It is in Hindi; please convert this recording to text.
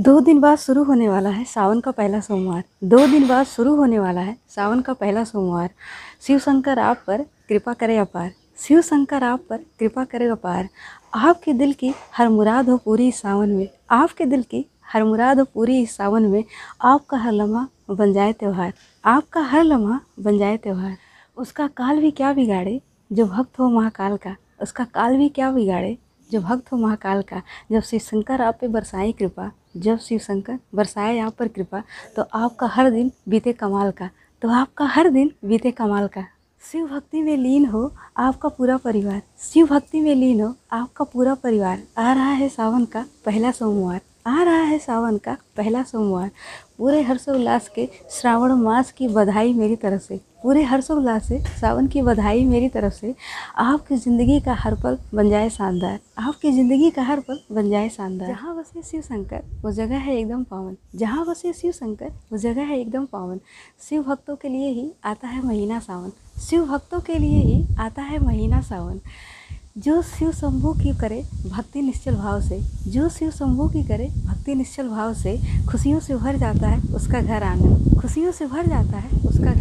दो दिन बाद शुरू होने वाला है सावन का पहला सोमवार। दो दिन बाद शुरू होने वाला है सावन का पहला सोमवार। शिव शंकर आप पर कृपा करे अपार। शिव शंकर आप पर कृपा करे अपार। आपके दिल की हर मुराद हो पूरी सावन में। आपके दिल की हर मुराद हो पूरी सावन में। आपका हर लम्हा बन जाए त्यौहार। आपका हर लम्हा बन जाए त्यौहार। उसका काल भी क्या बिगाड़े जो भक्त हो महाकाल का। उसका काल भी क्या बिगाड़े जो भक्त हो महाकाल का, जब शिव शंकर आप पे बरसाए कृपा, जब शिव शंकर बरसाए आप पर कृपा तो आपका हर दिन बीते कमाल का तो आपका हर दिन बीते कमाल का। शिव भक्ति में लीन हो आपका पूरा परिवार, शिव भक्ति में लीन हो आपका पूरा परिवार। आ रहा है सावन का पहला सोमवार। आ रहा है सावन का पहला सोमवार। पूरे हर्षोल्लास के श्रावण मास की बधाई मेरी तरफ़ से। पूरे हर्षोल्लास से सावन की बधाई मेरी तरफ़ से। आपकी ज़िंदगी का हर पल बन जाए शानदार। आपकी ज़िंदगी का हर पल बन जाए शानदार। जहाँ बसे शिव शंकर, वो जगह है एकदम पावन। जहाँ बसे शिव शंकर, वो जगह है एकदम पावन। शिव भक्तों के लिए ही आता है महीना सावन। शिव भक्तों के लिए ही आता है महीना सावन। जो शिव शंभु की करे भक्ति निश्चल भाव से, जो शिव शंभु की करे भक्ति निश्चल भाव से, खुशियों से भर जाता है, उसका घर आँगन खुशियों से भर जाता है, उसका घर